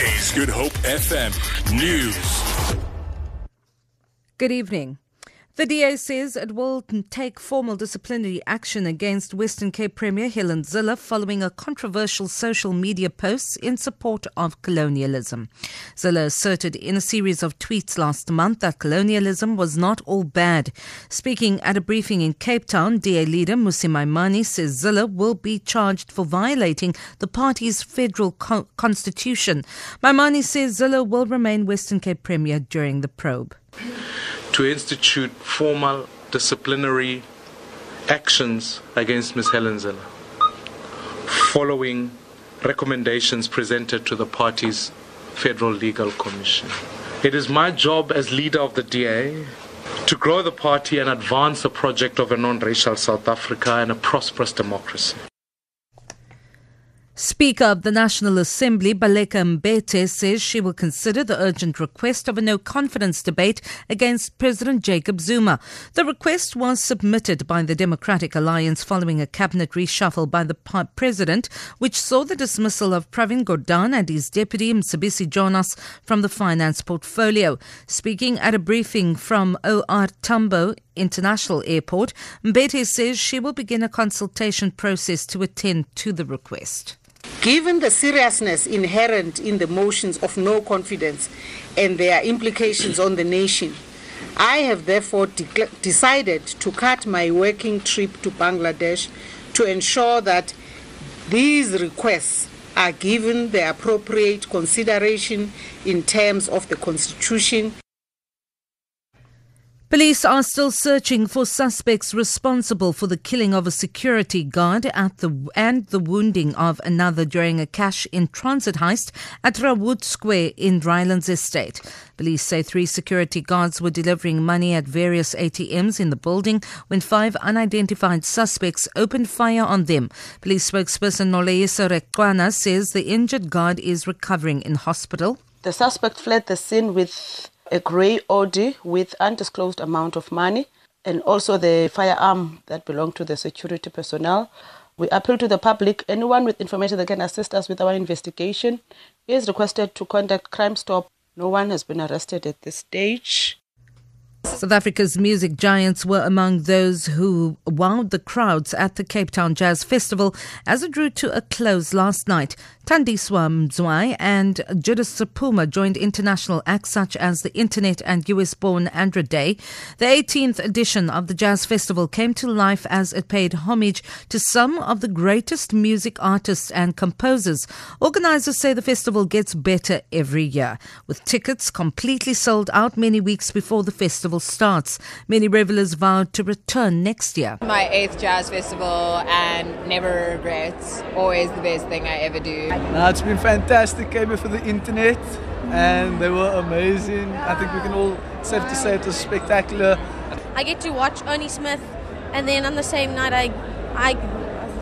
Good Hope FM News. Good evening. The DA says it will take formal disciplinary action against Western Cape Premier Helen Zille following a controversial social media post in support of colonialism. Zille asserted in a series of tweets last month that colonialism was not all bad. Speaking at a briefing in Cape Town, DA leader Mmusi Maimane says Zille will be charged for violating the party's federal co- constitution. Maimane says Zille will remain Western Cape Premier during the probe to institute formal disciplinary actions against Ms. Helen Zille following recommendations presented to the party's Federal Legal Commission. It is my job as leader of the DA to grow the party and advance the project of a non racial South Africa and a prosperous democracy. Speaker of the National Assembly, Baleka Mbete, says she will consider the urgent request of a no confidence debate against President Jacob Zuma. The request was submitted by the Democratic Alliance following a cabinet reshuffle by the president, which saw the dismissal of Pravin Gordhan and his deputy Mcebisi Jonas from the finance portfolio. Speaking at a briefing from OR Tambo International Airport, Mbete says she will begin a consultation process to attend to the request. Given the seriousness inherent in the motions of no confidence and their implications on the nation, I have therefore de- decided to cut my working trip to Bangladesh to ensure that these requests are given the appropriate consideration in terms of the Constitution Police are still searching for suspects responsible for the killing of a security guard at the and the wounding of another during a cash in transit heist at Rawood Square in Rylands Estate. Police say three security guards were delivering money at various ATMs in the building when five unidentified suspects opened fire on them. Police spokesperson Noloyiso Rwexana says the injured guard is recovering in hospital. The suspect fled the scene with a grey Audi with undisclosed amount of money and also the firearm that belonged to the security personnel. We appeal to the public, anyone with information that can assist us with our investigation is requested to contact Crime Stop. No one has been arrested at this stage. South Africa's music giants were among those who wowed the crowds at the Cape Town Jazz Festival as it drew to a close last night. Thandiswa Mazwai and Judith Sephuma joined international acts such as the Internet and US born Andra Day. The 18th edition of the Jazz Festival came to life as it paid homage to some of the greatest music artists and composers. Organizers say the festival gets better every year, with tickets completely sold out many weeks before the festival starts. Many revelers vowed to return next year. My eighth jazz festival and never regrets. Always the best thing I ever do. No, it's been fantastic. Came here for the internet and they were amazing. I think we can all safe to say it was spectacular. I get to watch Ernie Smith and then on the same night I I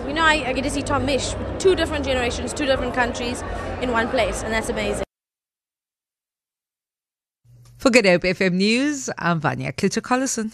you know I, I get to see Tom Misch, two different generations, two different countries in one place and that's amazing. For Good Hope FM News, I'm Vanya Klitschko-Collison.